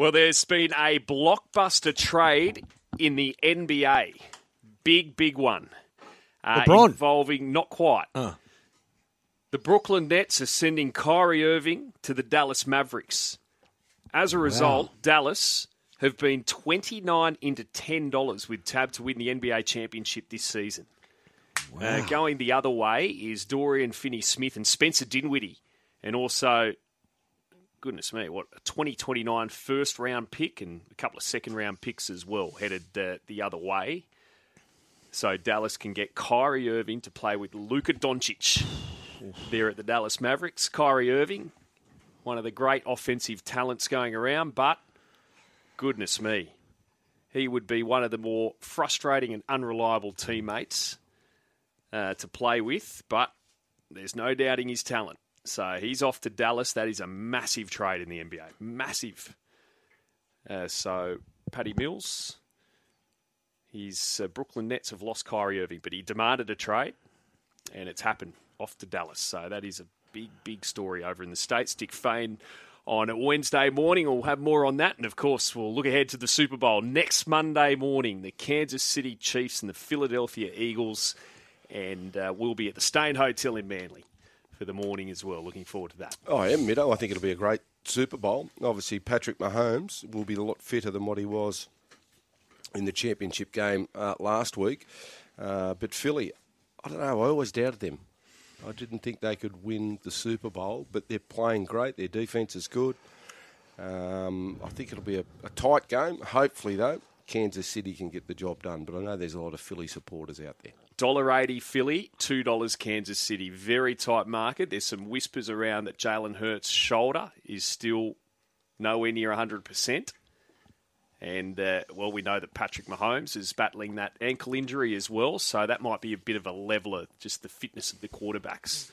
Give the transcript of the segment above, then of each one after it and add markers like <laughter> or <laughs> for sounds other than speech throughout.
Well, there's been a blockbuster trade in the NBA. Big, big one. Uh, LeBron. Involving, not quite. The Brooklyn Nets are sending Kyrie Irving to the Dallas Mavericks. As a result, Dallas have been 29 into $10 with Tab to win the NBA championship this season. Uh, going the other way is Dorian Finney Smith and Spencer Dinwiddie, and also, goodness me, what a 2029 first round pick and a couple of second round picks as well headed uh, the other way. So Dallas can get Kyrie Irving to play with Luka Doncic there at the Dallas Mavericks. Kyrie Irving, one of the great offensive talents going around, but goodness me, he would be one of the more frustrating and unreliable teammates uh, to play with, but there's no doubting his talent. So he's off to Dallas. That is a massive trade in the NBA. Massive. Uh, so Paddy Mills, his uh, Brooklyn Nets have lost Kyrie Irving, but he demanded a trade, and it's happened off to Dallas. So that is a big, big story over in the States. Dick Fain on Wednesday morning. We'll have more on that. And of course, we'll look ahead to the Super Bowl next Monday morning. The Kansas City Chiefs and the Philadelphia Eagles. And uh, we'll be at the Steyne Hotel in Manly for the morning as well. Looking forward to that. Oh, I am, Middo. I think it'll be a great Super Bowl. Obviously, Patrick Mahomes will be a lot fitter than what he was in the championship game uh, last week. Uh, but Philly, I don't know. I always doubted them. I didn't think they could win the Super Bowl, but they're playing great. Their defense is good. Um, I think it'll be a, a tight game. Hopefully, though, Kansas City can get the job done. But I know there's a lot of Philly supporters out there. $1.80 Philly, $2 Kansas City. Very tight market. There's some whispers around that Jalen Hurts' shoulder is still nowhere near 100%. And, uh, well, we know that Patrick Mahomes is battling that ankle injury as well, so that might be a bit of a leveler, just the fitness of the quarterbacks.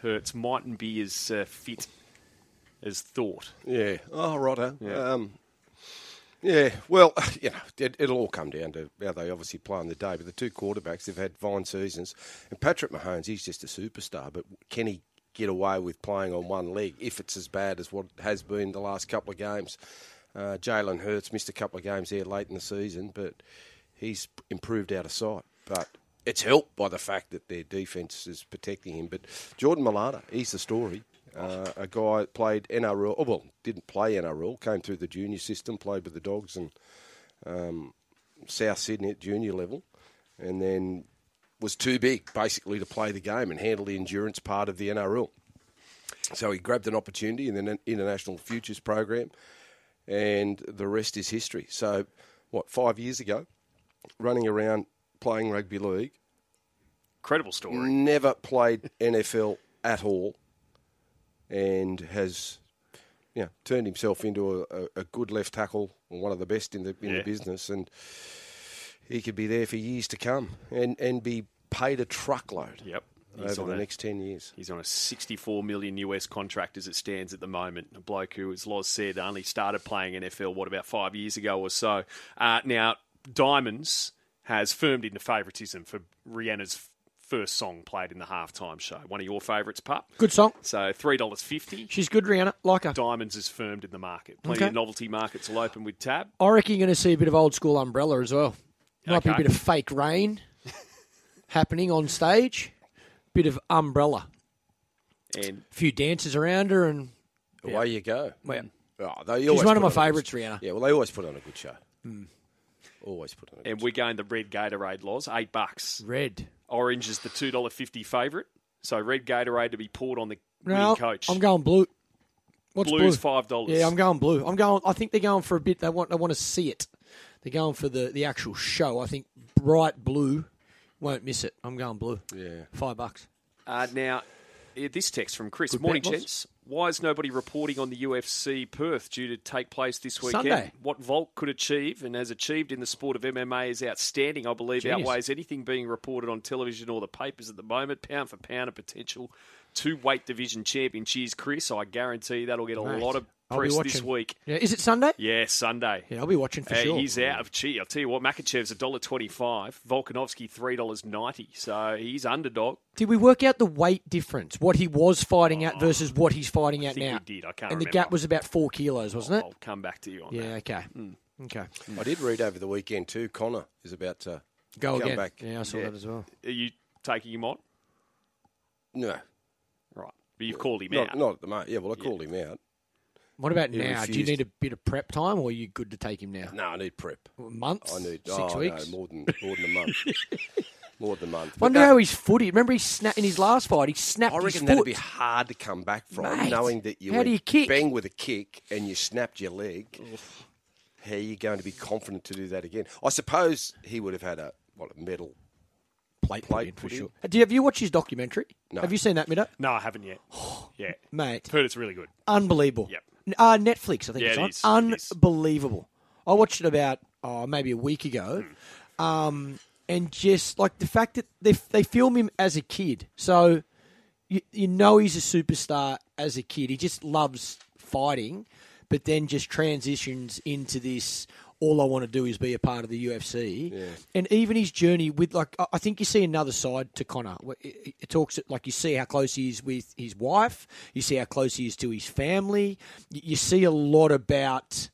Hurts mightn't be as uh, fit as thought. Yeah. Oh, righto. Yeah. Um, yeah. Well, <laughs> you know, it, it'll all come down to how they obviously play on the day. But the two quarterbacks have had fine seasons, and Patrick Mahomes, he's just a superstar. But can he get away with playing on one leg if it's as bad as what has been the last couple of games? Uh, Jalen Hurts missed a couple of games there late in the season, but he's improved out of sight. But it's helped by the fact that their defense is protecting him. But Jordan Mailata, he's the story. Uh, a guy played NRL, oh, well, didn't play NRL, came through the junior system, played with the Dogs and um, South Sydney at junior level, and then was too big basically to play the game and handle the endurance part of the NRL. So he grabbed an opportunity in the International Futures Program, and the rest is history. So, what, five years ago, running around playing rugby league, Incredible story. never played NFL at all, and has you know, turned himself into a, a, good left tackle, one of the best in the in Yeah. the business, and he could be there for years to come and, and be paid a truckload Yep. He's over the a- next ten years. He's on a 64 million US contract as it stands at the moment. A bloke who, as Loz said, only started playing NFL, what, about five years ago or so. Uh, now, Diamonds has firmed into favouritism for Rihanna's first song played in the halftime show. One of your favourites, Pup. Good song. So $3.50. She's good, Rihanna. Like her. Diamonds is firmed in the market. Plenty Okay. of novelty markets will open with Tab. I reckon you're going to see a bit of old school umbrella as well. Might be a bit of fake rain <laughs> happening on stage. Bit of umbrella. And A few dancers around her, and Away you go. well, mm. Oh, they she's one of my on a good- favourites, Rihanna. Yeah, well, they always put on a good show. Mm. Always put on a and we're going the red Gatorade laws, eight bucks. Red. Orange is the two dollar fifty favourite. So red Gatorade to be poured on the winning coach. I'm going blue. What's Blue's blue? five dollars. Yeah, I'm going blue. I'm going. I think they're going for a bit. They want. They want to see it. They're going for the the actual show. I think bright blue won't miss it. I'm going blue. Yeah. Five bucks. Uh, now, this text from Chris. Good Morning, bet, boss. gents. Why is nobody reporting on the UFC Perth due to take place this weekend? Sunday. What Volk could achieve and has achieved in the sport of MMA is outstanding. I believe Genius. outweighs anything being reported on television or the papers at the moment. Pound for pound, a potential two weight division champion. Cheers, Chris. I guarantee that'll get a Mate, lot of I'll be press watching. this week. Yeah, is it Sunday? Yeah, Sunday. Yeah, I'll be watching for Uh, sure. He's out of gee. I'll tell you what, Makhachev's $1.25, Volkanovski $3.90. So he's underdog. Did we work out the weight difference? What he was fighting at versus what he's fighting at think now? we did. I can't And the gap was about four kilos, wasn't it? I'll come back to you on Yeah. that. Yeah, okay. Hmm. Okay. I did read over the weekend too. Conor is about to Go come again. back. Yeah, I saw Yeah. that as well. Are you taking him on? No, Right. But you've called him not, out. not at the moment. Yeah, well, I called him out. What about He now? Do you refused. need a bit of prep time, or are you good to take him now? No, I need prep. Months? I need six oh, weeks. No, more than more than a month. <laughs> more than a month. But Wonder no, how his foot. Remember, he snapped in his last fight. He snapped I his reckon foot. that'd be hard to come back from, Mate, knowing that you how do went you kick? bang with a kick and you snapped your leg. How are you going to be confident to do that again? I suppose he would have had a what a medal. Plate, plate put in for put in. sure. Uh, Do you, have you watched his documentary? No. Have you seen that, Middo? No, I haven't yet. yeah. Mate, Heard it's really good. unbelievable. Yep. Uh, Netflix, I think Yeah, it's it on. is. Unbelievable. I watched it about oh, maybe a week ago, Hmm. um, and just like the fact that they they film him as a kid, so you you know he's a superstar as a kid. He just loves fighting, but then just transitions into this. All I want to do is be a part of the UFC, and even his journey with like I- think you see another side to Conor. It it talks like you see how close he is with his wife, you see how close he is to his family. You see a lot about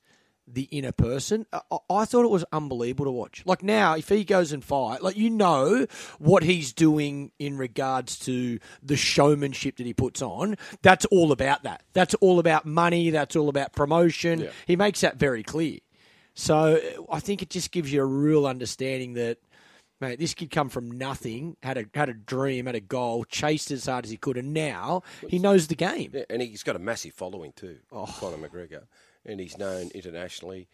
the inner person. I, I- I thought it was unbelievable to watch. Like now, if he goes and fight, like you know what he's doing in regards to the showmanship that he puts on. That's all about that. That's all about money. That's all about promotion. Yeah. He makes that very clear. So I think it just gives you a real understanding that. Mate, this kid come from nothing, had a had a dream, had a goal, chased as hard as he could, and now he knows the game. Yeah, and he's got a massive following too, Oh. Conor McGregor, and he's known internationally.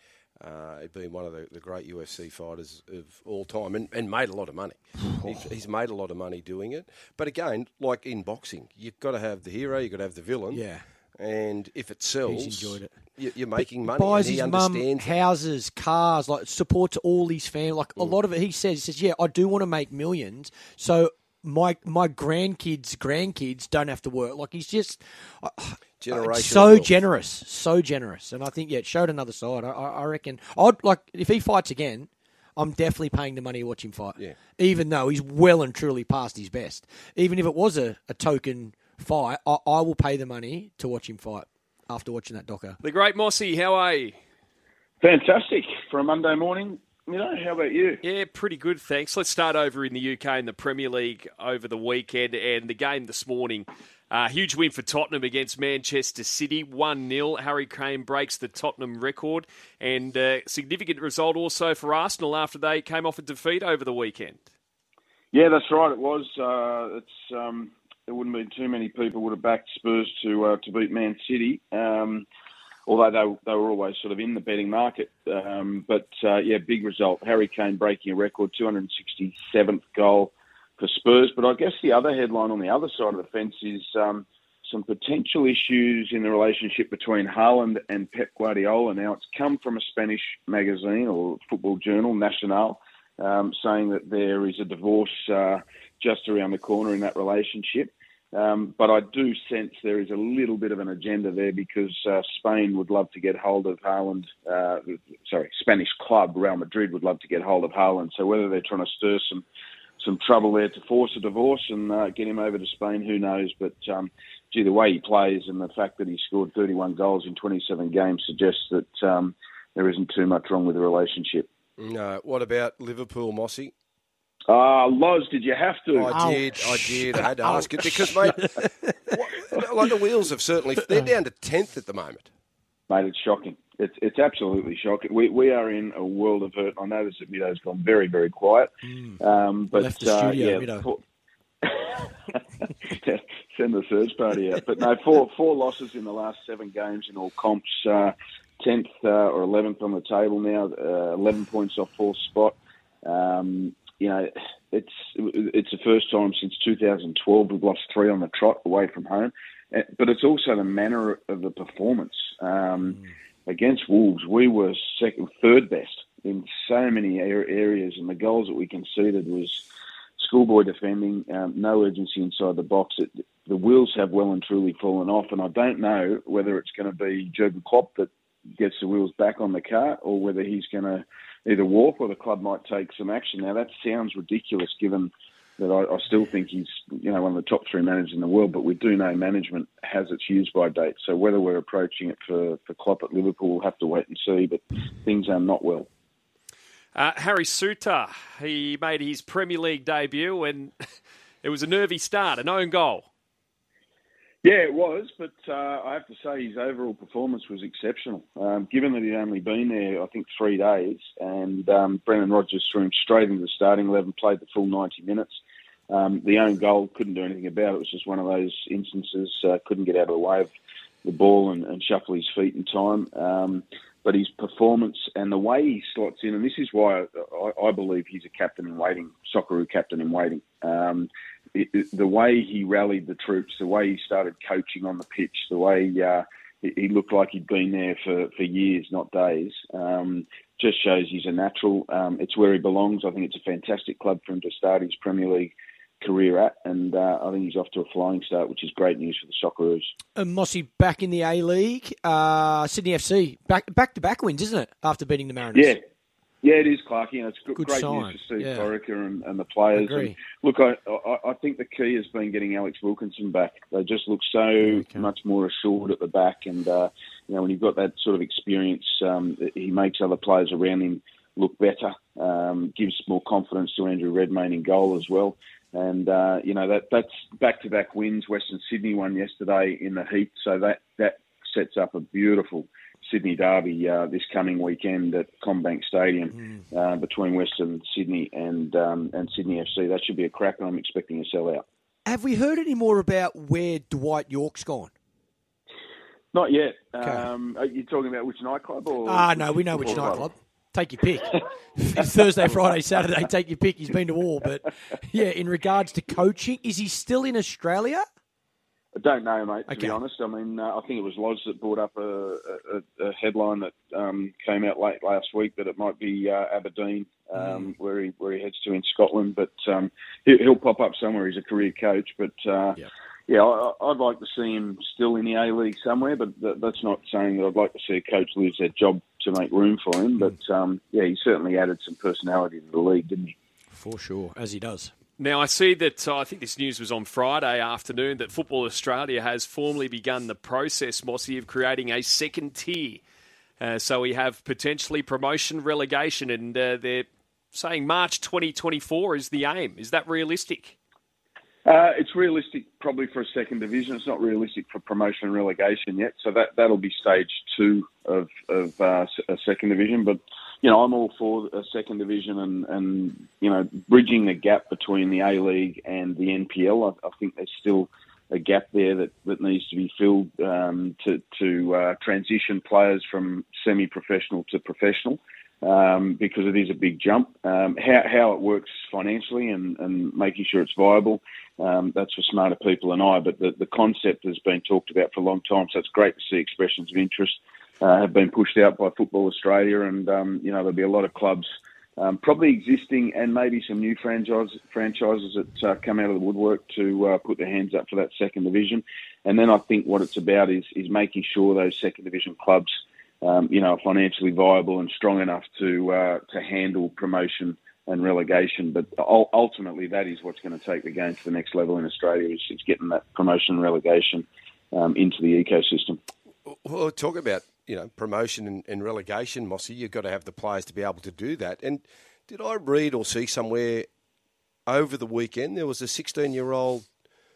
Uh, being one of the, the great UFC fighters of all time, and, and made a lot of money. <sighs> He's, he's made a lot of money doing it. But again, like in boxing, you've got to have the hero, you've got to have the villain. Yeah. And if it sells, he's enjoyed it. you- You're making money. buys his mum houses, cars, like supports all his family. Like Mm. a lot of it, he says, he says, "Yeah, I do want to make millions, so my my grandkids' grandkids don't have to work." Like he's just uh, so wealth. generous, so generous, and I think yeah, it showed another side. I, I I reckon I'd like if he fights again. I'm definitely paying the money to watch him fight. Yeah. Even though he's well and truly past his best. Even if it was a, a token fight, I, I will pay the money to watch him fight after watching that docker. The great Mossy, how are you? Fantastic for a Monday morning. You know, how about you? Yeah, pretty good, thanks. Let's start over in the UK in the Premier League over the weekend and the game this morning. Uh, huge win for Tottenham against Manchester City, 1 0. Harry Kane breaks the Tottenham record, and uh, significant result also for Arsenal after they came off a defeat over the weekend. Yeah, that's right. It was. Uh, it's. Um, there wouldn't be too many people would have backed Spurs to uh, to beat Man City. Um, although they they were always sort of in the betting market. Um, but uh, yeah, big result. Harry Kane breaking a record, 267th goal for Spurs. But I guess the other headline on the other side of the fence is um, some potential issues in the relationship between Haaland and Pep Guardiola. Now, it's come from a Spanish magazine or football journal, Nacional, um, saying that there is a divorce uh, just around the corner in that relationship. Um, but I do sense there is a little bit of an agenda there because uh, Spain would love to get hold of Haaland. Uh, sorry, Spanish club Real Madrid would love to get hold of Haaland. So whether they're trying to stir some some trouble there to force a divorce and uh, get him over to Spain, who knows? But um, gee, the way he plays and the fact that he scored 31 goals in 27 games suggests that um, there isn't too much wrong with the relationship. No, what about Liverpool, Mossy? Ah, Loz, did you have to? I did, I did. I had to ask it because, mate, <laughs> what, like the wheels have certainly they're down to tenth at the moment. Mate, it's shocking. It's it's absolutely shocking. We we are in a world of hurt. I notice that Mido's gone very very quiet. Um, but Left the uh, studio, yeah, Mido. four- <laughs> send the search party out. But no, four four losses in the last seven games in all comps. uh, Tenth uh, or eleventh on the table now. Uh, Eleven points off fourth spot. Um, you know, it's it's the first time since 2012 we've lost three on the trot away from home. Uh, But it's also the manner of the performance. Um, Against Wolves, we were second, third best in so many areas, and the goals that we conceded was schoolboy defending, um, no urgency inside the box. It, the wheels have well and truly fallen off, and I don't know whether it's going to be Jurgen Klopp that gets the wheels back on the car, or whether he's going to either walk or the club might take some action. Now that sounds ridiculous, given that I, I, still think he's you know one of the top three managers in the world, but we do know management has its use by date. So whether we're approaching it for for Klopp at Liverpool, we'll have to wait and see. But things are not well. Uh, Harry Souttar, he made his Premier League debut and <laughs> it was a nervy start, an own goal. Yeah, it was, but uh, I have to say his overall performance was exceptional. Um, given that he'd only been there, I think, three days, and um, Brendan Rodgers threw him straight into the starting eleven, played the full 90 minutes. Um, the own goal couldn't do anything about it. It was just one of those instances, uh, couldn't get out of the way of the ball and, and shuffle his feet in time. Um, but his performance and the way he slots in, and this is why I, I believe he's a captain in waiting, Socceroo captain in waiting. Um, it, it, the way he rallied the troops, the way he started coaching on the pitch, the way uh, he looked like he'd been there for, for years, not days, um, just shows he's a natural. Um, it's where he belongs. I think it's a fantastic club for him to start his Premier League career at, and uh, I think he's off to a flying start, which is great news for the Socceroos. And Mossy back in the A League, uh, Sydney FC back back to back wins, isn't it? After beating the Mariners. Yeah, yeah, it is, Clarky, and it's good, good great sign. news for Steve yeah. and, and, the players. And look, I, I, I, think the key has been getting Alex Wilkinson back. They just look so okay. much more assured at the back, and uh, you know when you've got that sort of experience, um, he makes other players around him look better. Um, gives more confidence to Andrew Redmayne in goal as well. And uh, you know that that's back-to-back wins. Western Sydney won yesterday in the heat, so that that sets up a beautiful Sydney derby uh, this coming weekend at CommBank Stadium mm. uh, between Western Sydney and um, and Sydney FC. That should be a crack, And I'm expecting a sellout. Have we heard any more about where Dwight Yorke's gone? Not yet. Okay. Um, are you talking about which nightclub? Or ah, no, we know which nightclub. Take your pick. <laughs> Thursday, Friday, Saturday. Take your pick. He's been to all, but yeah. In regards to coaching, is he still in Australia? I don't know, mate. To okay. be honest, I mean, uh, I think it was Loz that brought up a, a, a headline that um, came out late last week that it might be uh, Aberdeen, um, mm. where he where he heads to in Scotland. But um, he, will pop up somewhere. He's a career coach, but uh, yep. yeah, I, would like to see him still in the A League somewhere. But that's not saying that I'd like to see a coach lose their job to make room for him. Mm. But um, yeah, he certainly added some personality to the league, didn't he? For sure, as he does. Now, I see that uh, I think this news was on Friday afternoon that Football Australia has formally begun the process, Mossy, of creating a second tier. Uh, so we have potentially promotion relegation, and uh, they're saying March 2024 is the aim. Is that realistic? Uh, it's realistic probably for a second division. It's not realistic for promotion and relegation yet. So that, that'll be stage two of, of uh, a second division. But you know, I'm all for a second division and, and you know, bridging the gap between the A League and the NPL. I, I think there's still a gap there that, that needs to be filled um, to, to uh, transition players from semi professional to professional um, because it is a big jump. Um, how, how it works financially and, and making sure it's viable, um, that's for smarter people than I, but the, the concept has been talked about for a long time, so it's great to see expressions of interest uh, have been pushed out by Football Australia, and um, you know there'll be a lot of clubs, um, probably existing and maybe some new franchise, franchises that uh, come out of the woodwork to uh, put their hands up for that second division. And then I think what it's about is is making sure those second division clubs, um, you know, are financially viable and strong enough to uh, to handle promotion and relegation. But ultimately, that is what's going to take the game to the next level in Australia. Is, is getting that promotion and relegation um, into the ecosystem. Well, talk about you know promotion and, and, relegation, Mossy. You've got to have the players to be able to do that. And did I read or see somewhere over the weekend there was a 16 year old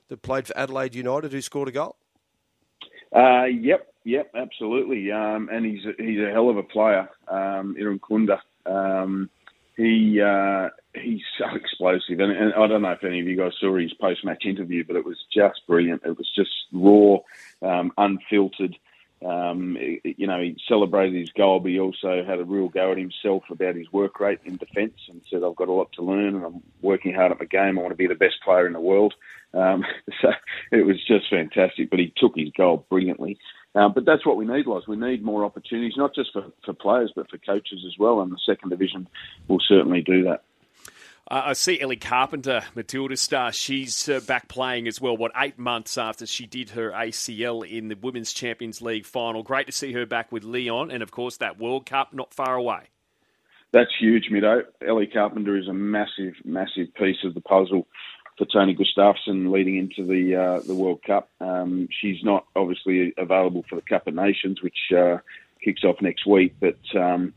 that played for Adelaide United who scored a goal? Uh, yep, yep, absolutely. Um, and he's a, he's a hell of a player, um, Kunda. Um, he uh, he's so explosive, and, and, I don't know if any of you guys saw his post match interview, but it was just brilliant. It was just raw, um, unfiltered. Um, you know, he celebrated his goal, but he also had a real go at himself about his work rate in defence and said, I've got a lot to learn and I'm working hard at my game. I want to be the best player in the world. Um, <laughs> so it was just fantastic, but he took his goal brilliantly. Um, but that's what we need, Loz. We need more opportunities, not just for, for players, but for coaches as well. And the second division will certainly do that. Uh, I see Ellie Carpenter, Matilda star. She's uh, back playing as well. What eight months after she did her ACL in the Women's Champions League final. Great to see her back with Lyon, and of course that World Cup not far away. That's huge, Mido. Ellie Carpenter is a massive, massive piece of the puzzle for Tony Gustafsson leading into the uh, the World Cup. Um, she's not obviously available for the Cup of Nations, which uh, kicks off next week, but um,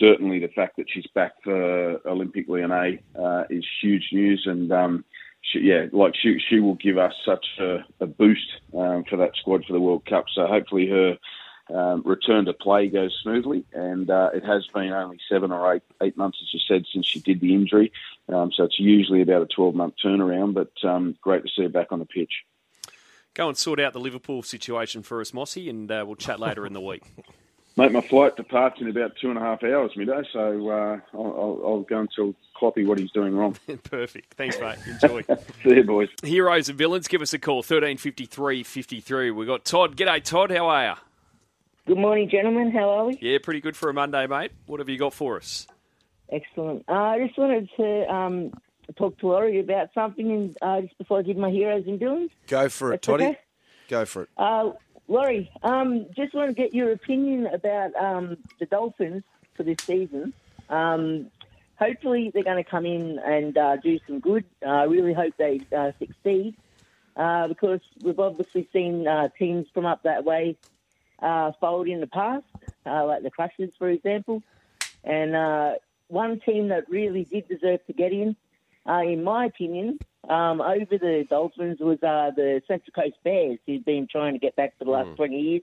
certainly the fact that she's back for Olympique Lyonnais uh, is huge news, and um, she, yeah, like she she will give us such a, a boost um, for that squad for the World Cup. So hopefully her um, return to play goes smoothly, and uh, it has been only seven or eight eight months, as you said, since she did the injury. Um, so it's usually about a twelve month turnaround, but um, great to see her back on the pitch. Go and sort out the Liverpool situation for us, Mossy, and uh, we'll chat later in the week. <laughs> Mate, my flight departs in about two and a half hours midday, so uh, I'll, I'll, go and tell Kloppy what he's doing wrong. <laughs> Perfect. Thanks, mate. Enjoy. <laughs> See you, boys. Heroes and villains, give us a call, 1353 53. We've got Todd. G'day, Todd. How are you? Good morning, gentlemen. How are we? Yeah, pretty good for a Monday, mate. What have you got for us? Excellent. Uh, I just wanted to um, talk to Laurie about something and, uh, just before I give my heroes and villains. Go for it, That's Toddy. okay? Go for it. Uh, Laurie, um, just want to get your opinion about um, the Dolphins for this season. Um, hopefully, they're going to come in and uh, do some good. I really hope they uh, succeed uh, because we've obviously seen uh, teams from up that way uh, fold in the past, uh, like the Crushers, for example. And uh, one team that really did deserve to get in, uh, in my opinion, um, over the Dolphins was uh, the Central Coast Bears, who've been trying to get back for the last 20 years.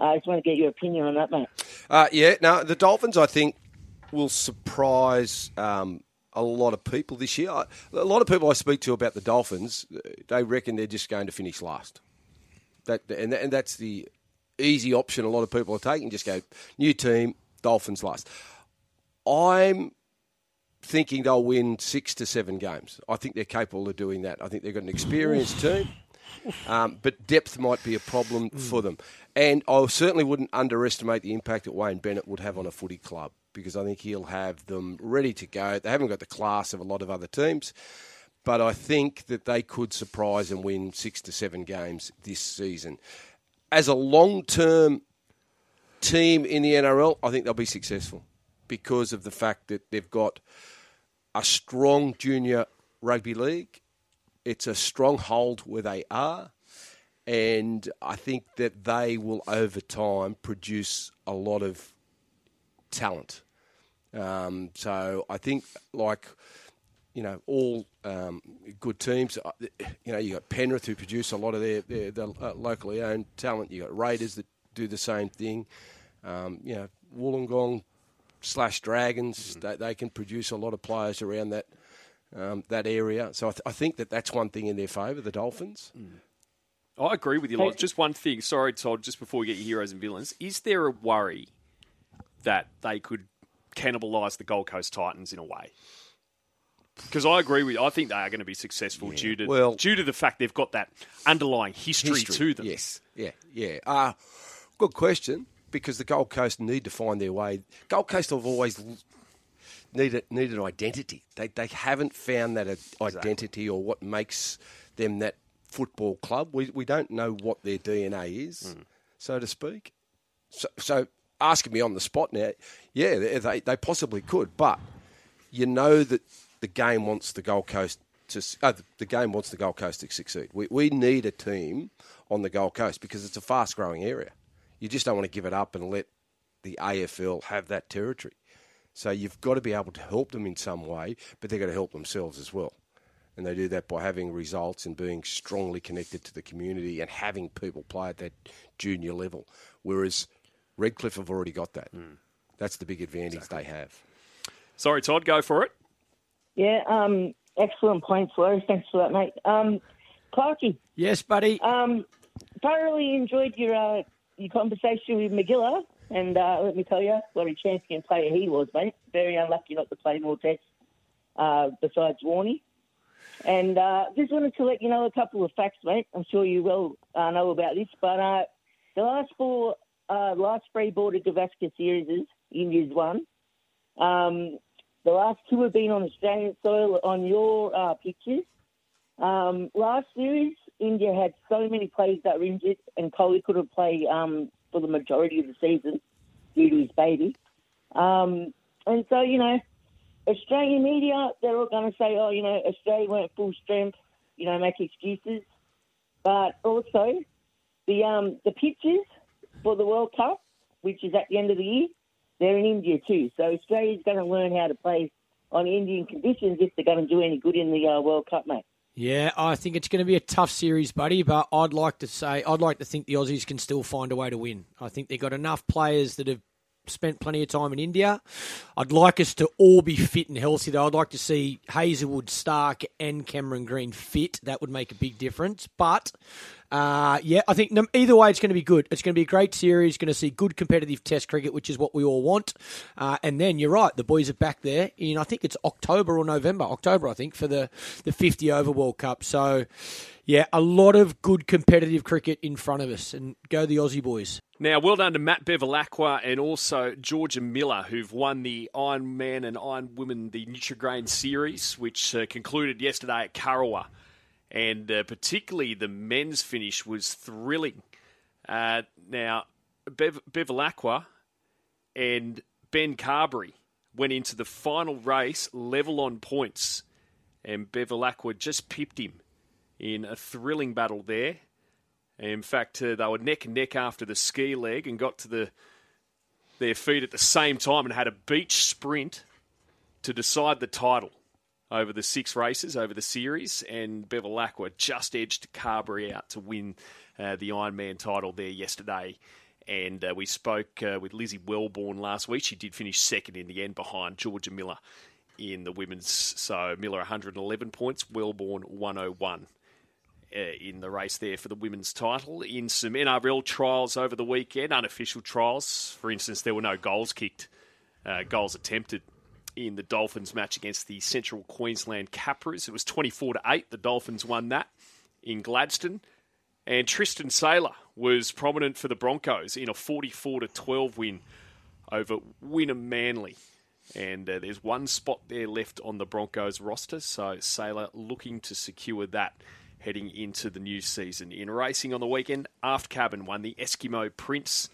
I just want to get your opinion on that, mate. Uh, yeah, now the Dolphins, I think, will surprise um, a lot of people this year. A lot of people I speak to about the Dolphins, uh, they reckon they're just going to finish last. That and, and that's the easy option a lot of people are taking. Just go new team, Dolphins last. I'm thinking they'll win six to seven games. I think they're capable of doing that. I think they've got an experienced team. Um, but depth might be a problem for them. And I certainly wouldn't underestimate the impact that Wayne Bennett would have on a footy club because I think he'll have them ready to go. They haven't got the class of a lot of other teams, but I think that they could surprise and win six to seven games this season. As a long term team in the NRL, I think they'll be successful because of the fact that they've got a strong junior rugby league. It's a stronghold where they are, and I think that they will over time produce a lot of talent. Um, so I think like you know all um, good teams. uh, You know you got Penrith who produce a lot of their, their, their uh, locally owned talent. You got Raiders that do the same thing. Um, you know Wollongong slash Dragons. They, they can produce a lot of players around that um, that area. So I, th- I think that that's one thing in their favour. The Dolphins. I agree with you, lot. Just one thing. Sorry, Todd, just before we get your heroes and villains. Is there a worry that they could cannibalise the Gold Coast Titans in a way? Because I agree with you. I think they are going to be successful due to Well- due to the fact they've got that underlying history, to them. Yes, yeah, yeah. Uh, good question. Because the Gold Coast need to find their way. Gold Coast have always l- need a, need an identity. They they haven't found that identity or what makes them that football club. We we don't know what their DNA is, so to speak. So, so asking me on the spot now, yeah, they, they they possibly could, but you know that the game wants the Gold Coast to uh, the game wants the Gold Coast to succeed. We we need a team on the Gold Coast because it's a fast growing area. You just don't want to give it up and let the AFL have that territory. So you've got to be able to help them in some way, but they've got to help themselves as well. And they do that by having results and being strongly connected to the community and having people play at that junior level. Whereas Redcliffe have already got that. That's the big advantage they have. Sorry, Todd, go for it. Yeah, um, excellent point, Laurie. Thanks for that, mate. Um, Clarky, Yes, buddy. um, thoroughly enjoyed your uh, your conversation with McGilla, and uh, let me tell you, what a champion player he was, mate. Very unlucky not to play more tests uh, besides Warney. And uh, just wanted to let you know a couple of facts, mate. I'm sure you well uh, know about this, but uh, the last four, uh, last three Border Gavaskar series, India's won. Um, the last two have been on Australian soil on your uh, pitches. Um, last series, India had so many players that were injured, and Kohli could have played um, for the majority of the season due to his baby. Um, and so, you know, Australian media, they're all going to say, oh, you know, Australia weren't full strength, you know, make excuses. But also, the um, the pitches for the World Cup, which is at the end of the year, they're in India too. So Australia's going to learn how to play on Indian conditions if they're going to do any good in the uh, World Cup, mate. Yeah, I think it's going to be a tough series, buddy. But I'd like to say, I'd like to think the Aussies can still find a way to win. I think they've got enough players that have spent plenty of time in India. I'd like us to all be fit and healthy, though. I'd like to see Hazlewood, Stark, and Cameron Green fit. That would make a big difference. But uh, yeah, I think either way, it's going to be good. It's going to be a great series. Going to see good competitive Test cricket, which is what we all want. Uh, and then you're right, the boys are back there in I think it's October or November, October I think for the the 50 over World Cup. So yeah, a lot of good competitive cricket in front of us, and go the Aussie boys. Now, well done to Matt Bevilacqua and also Georgia Miller, who've won the Iron Man and Iron Women, the Nutrigrain Series, which uh, concluded yesterday at Kurrawa and uh, particularly the men's finish was thrilling. Uh, now, Bev- Bevilacqua and Ben Carberry went into the final race level on points, and Bevilacqua just pipped him in a thrilling battle there. In fact, uh, they were neck and neck after the ski leg and got to the their feet at the same time and had a beach sprint to decide the title over the six races over the series, and Bevilacqua just edged Carberry out to win uh, the Ironman title there yesterday. And uh, we spoke uh, with Lizzie Welborn last week. She did finish second in the end behind Georgia Miller in the women's. So Miller 111 points, Wellborn 101 uh, in the race there for the women's title. In some NRL trials over the weekend, unofficial trials, for instance, there were no goals kicked, uh, goals attempted in the Dolphins match against the Central Queensland Capras. It was 24 to 8. The Dolphins won that in Gladstone. And Tristan Sailor was prominent for the Broncos in a 44 to 12 win over Wynnum Manly. And uh, there's one spot there left on the Broncos roster, so Sailor looking to secure that heading into the new season. In racing on the weekend, Aft Cabin won the Eskimo Prince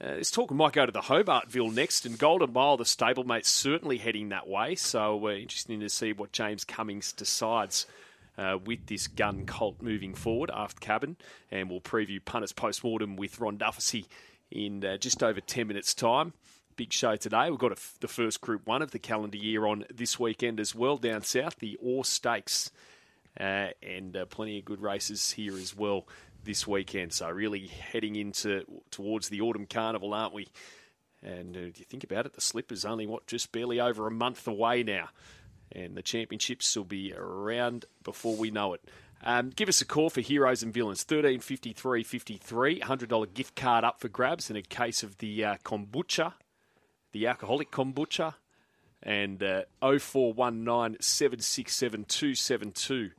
uh, this talk might go to the Hobartville next, and Golden Mile, the stablemate, certainly heading that way. So we're uh, interesting to see what James Cummings decides uh, with this gun cult moving forward after cabin. And we'll preview punters post-mortem with Ron Dufficy in uh, just over 10 minutes' time. Big show today. We've got the first Group 1 of the calendar year on this weekend as well down south, the Orr Stakes. Uh, and uh, plenty of good races here as well this weekend. So really heading into towards the autumn carnival, aren't we? And uh, if you think about it, the slip is only what just barely over a month away now, and the championships will be around before we know it. Um, give us a call for Heroes and Villains, thirteen fifty three fifty three, hundred dollar gift card up for grabs in a case of the uh, kombucha, the alcoholic kombucha, and uh, 0419 767 272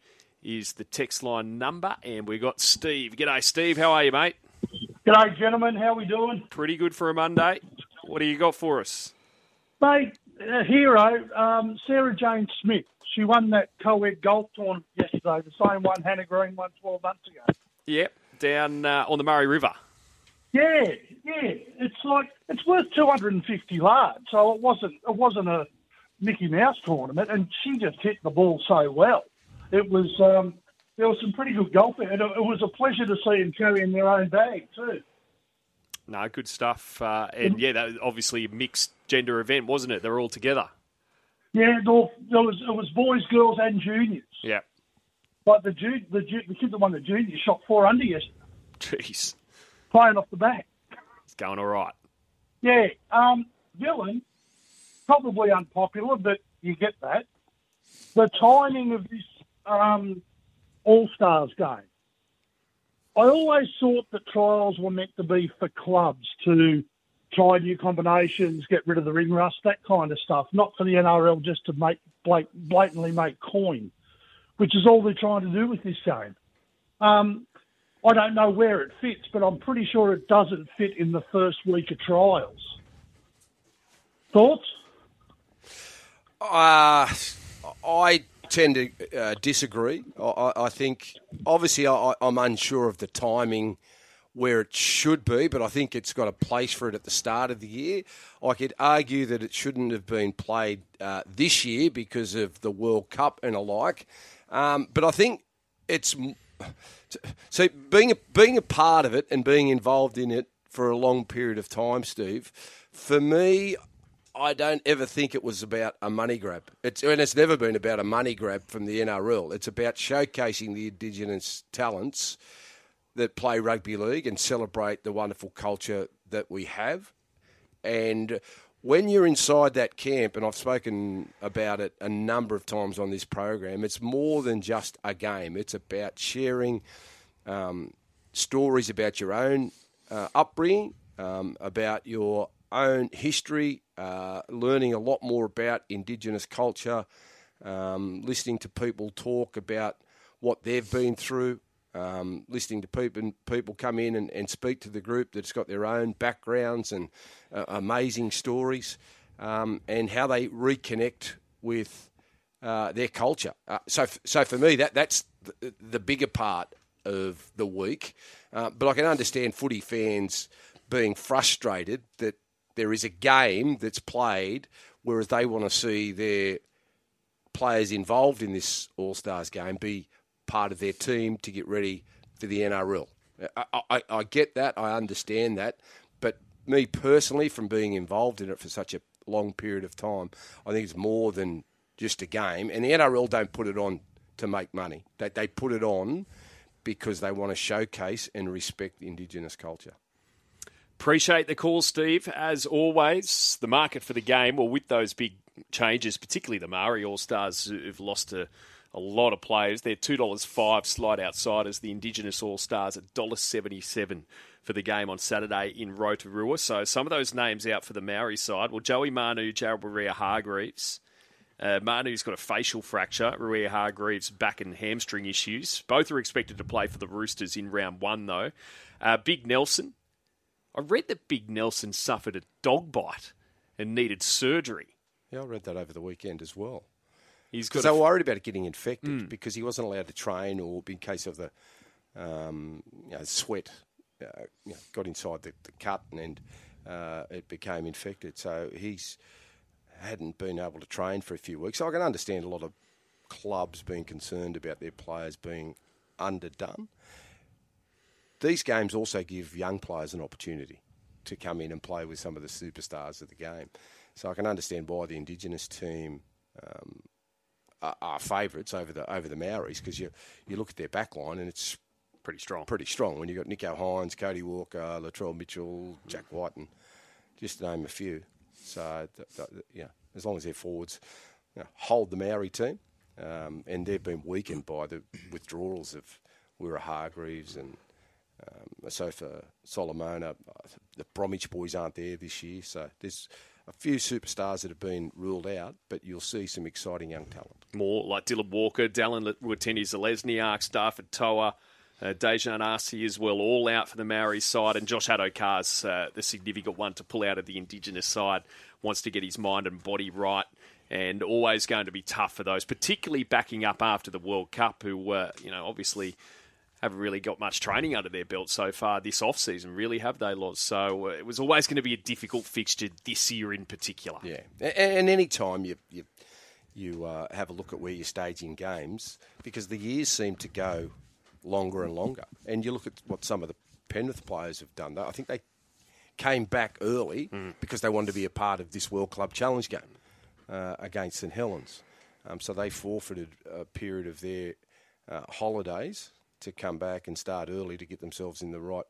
is the text line number. And we've got Steve. G'day, Steve. How are you, mate? G'day, gentlemen. How are we doing? Pretty good for a Monday. What do you got for us? Mate, a hero, um, Sarah Jane Smith. She won that co-ed golf tournament yesterday, the same one Hannah Green won 12 months ago. Yep, down uh, on the Murray River. Yeah, yeah. It's like it's worth 250 large, so it wasn't it wasn't a Mickey Mouse tournament, and she just hit the ball so well it was um, there was some pretty good golf there, and it, was a pleasure to see them carrying their own bag too. No, good stuff. Uh, and yeah, that was obviously a mixed gender event, wasn't it? They're all together. Yeah, there was it was boys, girls, and juniors. Yeah. But the the, the kid that won the junior shot four under yesterday. Jeez. Playing off the back. It's going all right. Yeah. Um, villain, probably unpopular, but you get that. The timing of this um, All Stars game. I always thought that trials were meant to be for clubs to try new combinations, get rid of the ring rust, that kind of stuff, not for the NRL just to make blatantly make coin, which is all they're trying to do with this game. Um, I don't know where it fits, but I'm pretty sure it doesn't fit in the first week of trials. Thoughts? Uh, I tend to uh, disagree. I, I, think, obviously, I, I'm unsure of the timing where it should be, but I think it's got a place for it at the start of the year. I could argue that it shouldn't have been played uh, this year because of the World Cup and alike. Um, but I think it's so being a, being a part of it and being involved in it for a long period of time, Steve. For me, I don't ever think it was about a money grab. It's and it's never been about a money grab from the NRL. It's about showcasing the Indigenous talents that play rugby league and celebrate the wonderful culture that we have. And when you're inside that camp, and I've spoken about it a number of times on this program, it's more than just a game. It's about sharing um, stories about your own uh, upbringing, um, about your own history, uh, learning a lot more about Indigenous culture, um, listening to people talk about what they've been through, um, listening to people people come in and, and, speak to the group that's got their own backgrounds and uh, amazing stories, um, and how they reconnect with uh, their culture. Uh, so, so for me, that that's the, the bigger part of the week. Uh, but I can understand footy fans being frustrated that there is a game that's played, whereas they want to see their players involved in this All Stars game be part of their team to get ready for the NRL. I, I, I get that, I understand that, but me personally, from being involved in it for such a long period of time, I think it's more than just a game. And the NRL don't put it on to make money. They, they put it on because they want to showcase and respect Indigenous culture. Appreciate the call, Steve. As always, the market for the game, well, with those big changes, particularly the Maori All Stars who've lost a, lot of players, they're $2.05 slide outsiders. The Indigenous All Stars at $1.77 for the game on Saturday in Rotorua. So some of those names out for the Maori side. Well, Joey Manu, Jared Waerea-Hargreaves. Uh, Manu's got a facial fracture. Waerea-Hargreaves back and hamstring issues. Both are expected to play for the Roosters in round one, though. Uh, Big Nelson, I read that Big Nelson suffered a dog bite and needed surgery. Yeah, I read that over the weekend as well. He's because they were worried about it getting infected mm. because he wasn't allowed to train or in case of the um, you know, sweat uh, you know, got inside the, the cut and uh, it became infected. So he's hadn't been able to train for a few weeks. So I can understand a lot of clubs being concerned about their players being underdone these games also give young players an opportunity to come in and play with some of the superstars of the game. So I can understand why the Indigenous team um, are, are favourites over the over the Maoris because you you look at their backline and it's pretty strong. Pretty strong when you've got Nicho Hynes, Cody Walker, Latrell Mitchell, Jack Wighton, and just to name a few. So th- th- yeah, as long as their forwards you know, hold the Maori team, um, and they've been weakened by the withdrawals of Waerea-Hargreaves and um, so for Solomona, the Bromwich boys aren't there this year, so there's a few superstars that have been ruled out, but you'll see some exciting young talent. More like Dylan Walker, Dallin Watene Zelezniak, Starford To'a, uh, Dejan Arce as well, all out for the Maori side, and Josh Addo-Carr's uh, the significant one to pull out of the Indigenous side. Wants to get his mind and body right, and always going to be tough for those, particularly backing up after the World Cup, who uh, you know obviously haven't really got much training under their belt so far this off season, really, have they, Loz? So uh, it was always going to be a difficult fixture this year in particular. Yeah, and, and any time you you, you uh, have a look at where you're staging games, because the years seem to go longer and longer, and you look at what some of the Penrith players have done. Though I think they came back early mm. because they wanted to be a part of this World Club Challenge game uh, against St Helens. Um, so they forfeited a period of their uh, holidays to come back and start early to get themselves in the right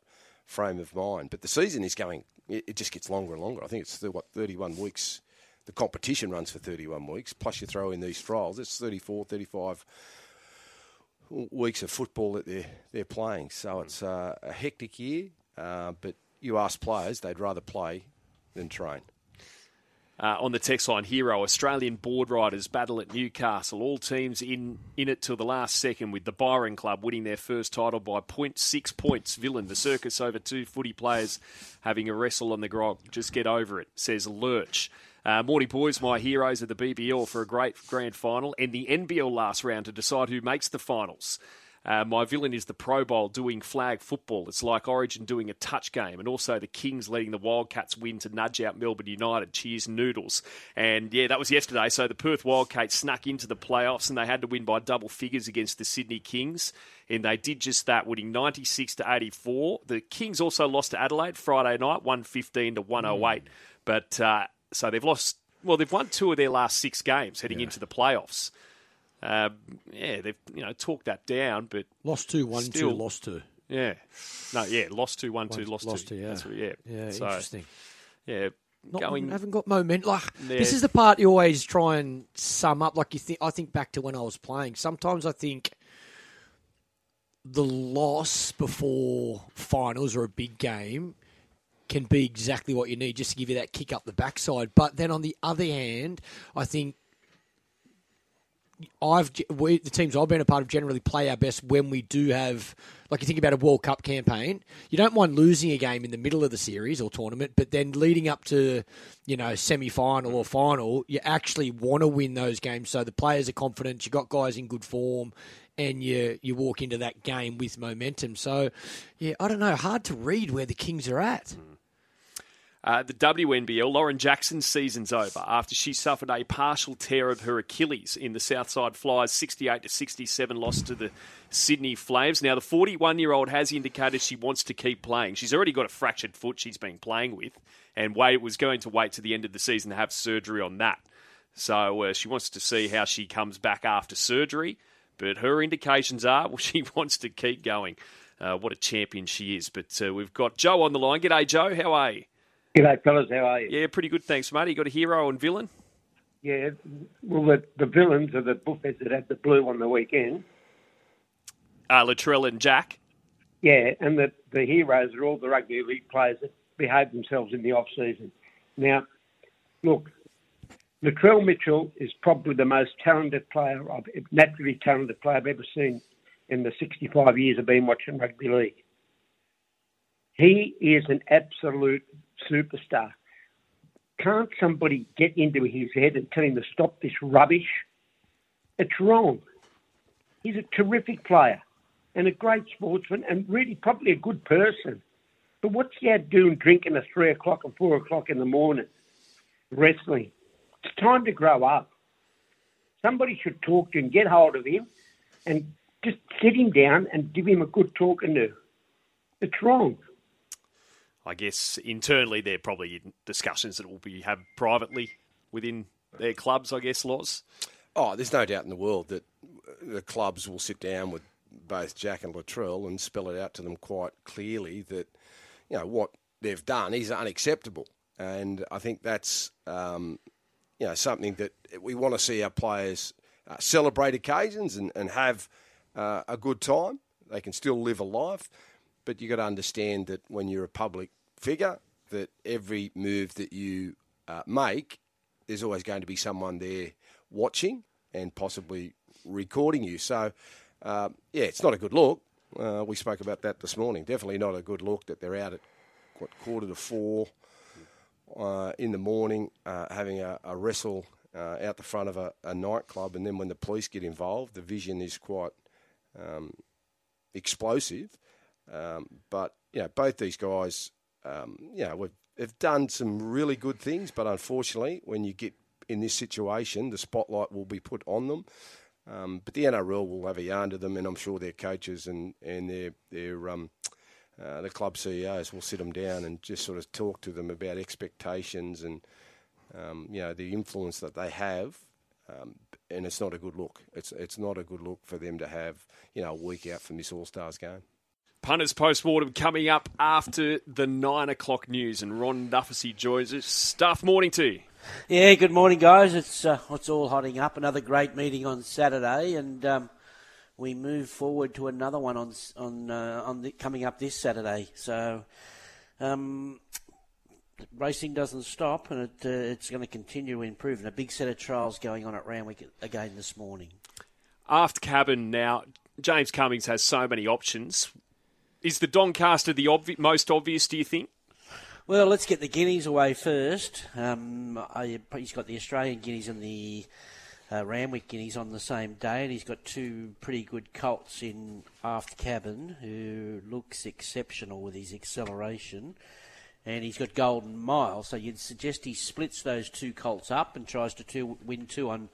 frame of mind. But the season is going, it, just gets longer and longer. I think it's, what, 31 weeks. The competition runs for 31 weeks, plus you throw in these trials. It's 34, 35 weeks of football that they're, they're playing. So it's uh, a hectic year, uh, but you ask players, they'd rather play than train. Uh, on the text line, Hero, Australian board riders battle at Newcastle. All teams in, in it till the last second, with the Byron Club winning their first title by 0.6 points. Villain, the circus over two footy players having a wrestle on the grog. Just get over it, says Lurch. Uh, Boys, my heroes of the BBL for a great grand final, and the NBL last round to decide who makes the finals. Uh, my villain is the Pro Bowl doing flag football. It's like Origin doing a touch game, and also the Kings letting the Wildcats win to nudge out Melbourne United. Cheers, noodles. And yeah, that was yesterday. So the Perth Wildcats snuck into the playoffs, and they had to win by double figures against the Sydney Kings. And they did just that, winning 96 to 84. The Kings also lost to Adelaide Friday night, 115 to 108. Mm. But uh, so they've lost, well, they've won two of their last six games heading yeah. into the playoffs. Uh, yeah, they've you know talked that down, but lost two, one, still, two, lost two. Yeah, no, yeah, lost two, one, two, lost, lost two. two. Yeah, That's what, yeah, yeah, so, interesting. Yeah, not, going, haven't got moment. Like yeah. this is the part you always try and sum up. Like you think, I think back to when I was playing. Sometimes I think the loss before finals or a big game can be exactly what you need just to give you that kick up the backside. But then on the other hand, I think I've we, the teams I've been a part of generally play our best when we do have like you think about a World Cup campaign. You don't mind losing a game in the middle of the series or tournament, but then leading up to you know semi final or final, you actually want to win those games so the players are confident. You got guys in good form, and you you walk into that game with momentum. So yeah, I don't know. Hard to read where the Kings are at. Hmm. Uh, the WNBL, Lauren Jackson's season's over after she suffered a partial tear of her Achilles in the Southside Flyers 68 to 67 loss to the Sydney Flames. Now, the 41 year old has indicated she wants to keep playing. She's already got a fractured foot she's been playing with, and Wade was going to wait to the end of the season to have surgery on that. So uh, she wants to see how she comes back after surgery, but her indications are well, <laughs> she wants to keep going. Uh, what a champion she is. But uh, we've got Joe on the line. G'day, Joe. How are you? G'day, fellas. How are you? Yeah, pretty good, thanks, mate. You got a hero and villain? Yeah, well, the, the villains are the buffets that had the blue on the weekend. Uh, Latrell and Jack? Yeah, and the, the heroes are all the rugby league players that behave themselves in the off season. Now, look, Latrell Mitchell is probably the most talented player, I've, naturally talented player I've ever seen in the 65 years I've been watching rugby league. He is an absolute superstar. Can't somebody get into his head and tell him to stop this rubbish? It's wrong. He's a terrific player and a great sportsman and really probably a good person. But what's he out doing drinking at three o'clock and four o'clock in the morning? Wrestling. It's time to grow up. Somebody should talk to him, get hold of him, and just sit him down and give him a good talking to. It's wrong. I guess internally they're probably discussions that will be had privately within their clubs. I guess, Loz. Oh, there's no doubt in the world that the clubs will sit down with both Jack and Latrell and spell it out to them quite clearly that you know what they've done is unacceptable, and I think that's um, you know something that we want to see our players uh, celebrate occasions and, and have uh, a good time. They can still live a life, but you've got to understand that when you're a public figure, that every move that you uh, make, there's always going to be someone there watching and possibly recording you. So, uh, yeah, it's not a good look. Uh, we spoke about that this morning. Definitely not a good look that they're out at what quarter to four uh, in the morning uh, having a, a wrestle uh, out the front of a, a, nightclub, and then when the police get involved, the vision is quite um, explosive. Um, but you know, both these guys, um, you know, have done some really good things. But unfortunately, when you get in this situation, the spotlight will be put on them. Um, but the NRL will have a yarn to them, and I'm sure their coaches and and their their um, uh, the club CEOs will sit them down and just sort of talk to them about expectations and um, you know the influence that they have. Um, and it's not a good look. It's it's not a good look for them to have you know a week out from this All Stars game. Punters postmortem coming up after the nine o'clock news, and Ron Dufficy joins us. Duff morning to you. Yeah, good morning, guys. It's uh, it's all hotting up. Another great meeting on Saturday, and um, we move forward to another one on on uh, on the, coming up this Saturday. So. Um, racing doesn't stop, and it, uh, it's going to continue to improve. And a big set of trials going on at Randwick again this morning. Aft cabin now. James Cummings has so many options. Is the Doncaster the obvi- most obvious? Do you think? Well, let's get the guineas away first. Um, I, he's got the Australian guineas and the uh, Randwick guineas on the same day, and he's got two pretty good colts in aft cabin who looks exceptional with his acceleration. And he's got Golden Mile, so you'd suggest he splits those two colts up and tries to two, win two on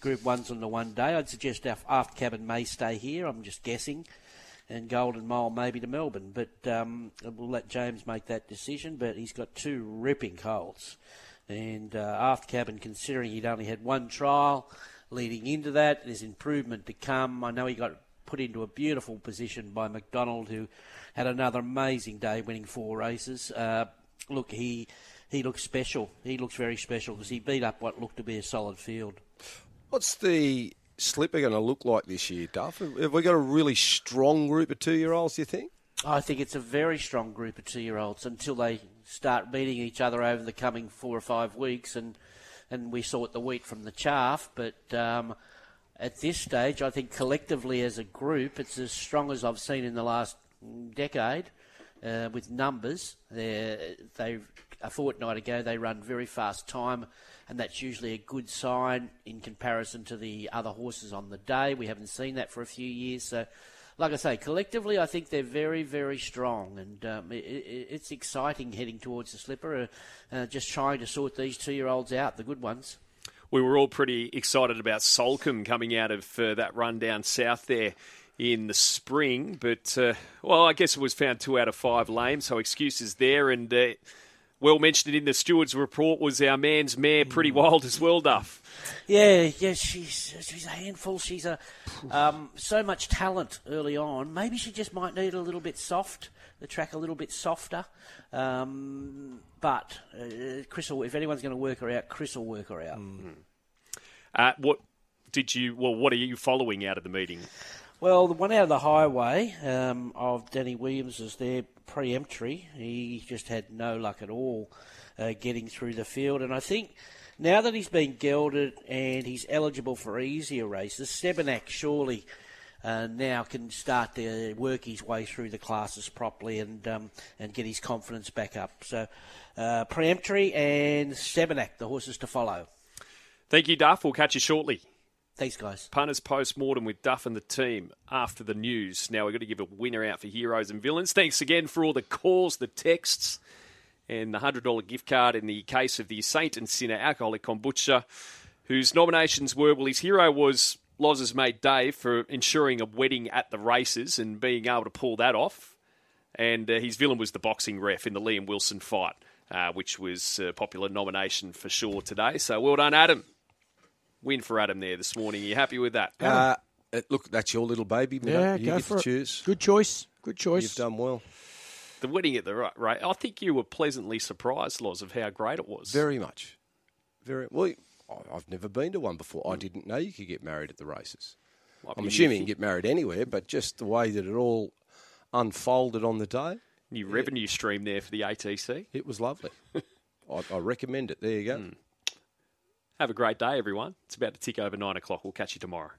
Group Ones on the one day. I'd suggest aft cabin may stay here. I'm just guessing and Golden Mile maybe to Melbourne. But um, we'll let James make that decision. But he's got two ripping colts. And uh, aft cabin, considering he'd only had one trial leading into that, there's improvement to come. I know he got put into a beautiful position by McDonald, who had another amazing day, winning four races. Uh, look, he he looks special. He looks very special because he beat up what looked to be a solid field. What's the slipper going to look like this year, Duff? Have we got a really strong group of two-year-olds? Do you think? I think it's a very strong group of two-year-olds until they start beating each other over the coming four or five weeks, and and we sort the wheat from the chaff. But um, at this stage, I think collectively as a group, it's as strong as I've seen in the last decade. Uh, with numbers, they they a fortnight ago they run very fast time and that's usually a good sign in comparison to the other horses on the day. We haven't seen that for a few years, so like I say, collectively, I think they're very, very strong, and um, it, it, it's exciting heading towards the slipper. Uh, uh, just trying to sort these two-year-olds out, the good ones. We were all pretty excited about Soulcombe coming out of uh, that run down south there in the spring, but uh, well, I guess it was found two out of five lame, so excuses there, and uh, well mentioned in the steward's report was our man's mare, Pretty Wild as well, Duff. Yeah, yeah, she's she's a handful. She's a um, so much talent early on. Maybe she just might need a little bit soft, the track a little bit softer. Um, but uh, Chris, will, if anyone's going to work her out, Chris will work her out. Mm. Uh, what did you? Well, what are you following out of the meeting? Well, the one out of the highway um, of Danny Williams is there pre-emptory. He just had no luck at all uh, getting through the field, and I think now that he's been gelded and he's eligible for easier races, Sebenak surely. Uh, now can start to work his way through the classes properly and um, and get his confidence back up. So, uh, preemptory and Sebenak, the horses to follow. Thank you, Duff. We'll catch you shortly. Thanks, guys. Punters post mortem with Duff and the team after the news. Now we've got to give a winner out for heroes and villains. Thanks again for all the calls, the texts, and the $100 gift card in the case of the Saint and Sinner alcoholic kombucha, whose nominations were well, his hero was Loz's mate Dave for ensuring a wedding at the races and being able to pull that off. And uh, his villain was the boxing ref in the Liam Wilson fight, uh, which was a popular nomination for sure today. So well done, Adam win for Adam there this morning. Are you happy with that? Uh, look, that's your little baby. Yeah, you go for it. Choose. Good choice. Good choice. You've done well. The wedding at the right rate. I think you were pleasantly surprised, Loz, of how great it was. Very much. Very well. I've never been to one before. I didn't know you could get married at the races. I'm assuming you can get married anywhere, but just the way that it all unfolded on the day. New yeah. revenue stream there for the ATC. It was lovely. <laughs> I, I, recommend it. There you go. Mm. Have a great day, everyone. It's about to tick over nine o'clock. We'll catch you tomorrow.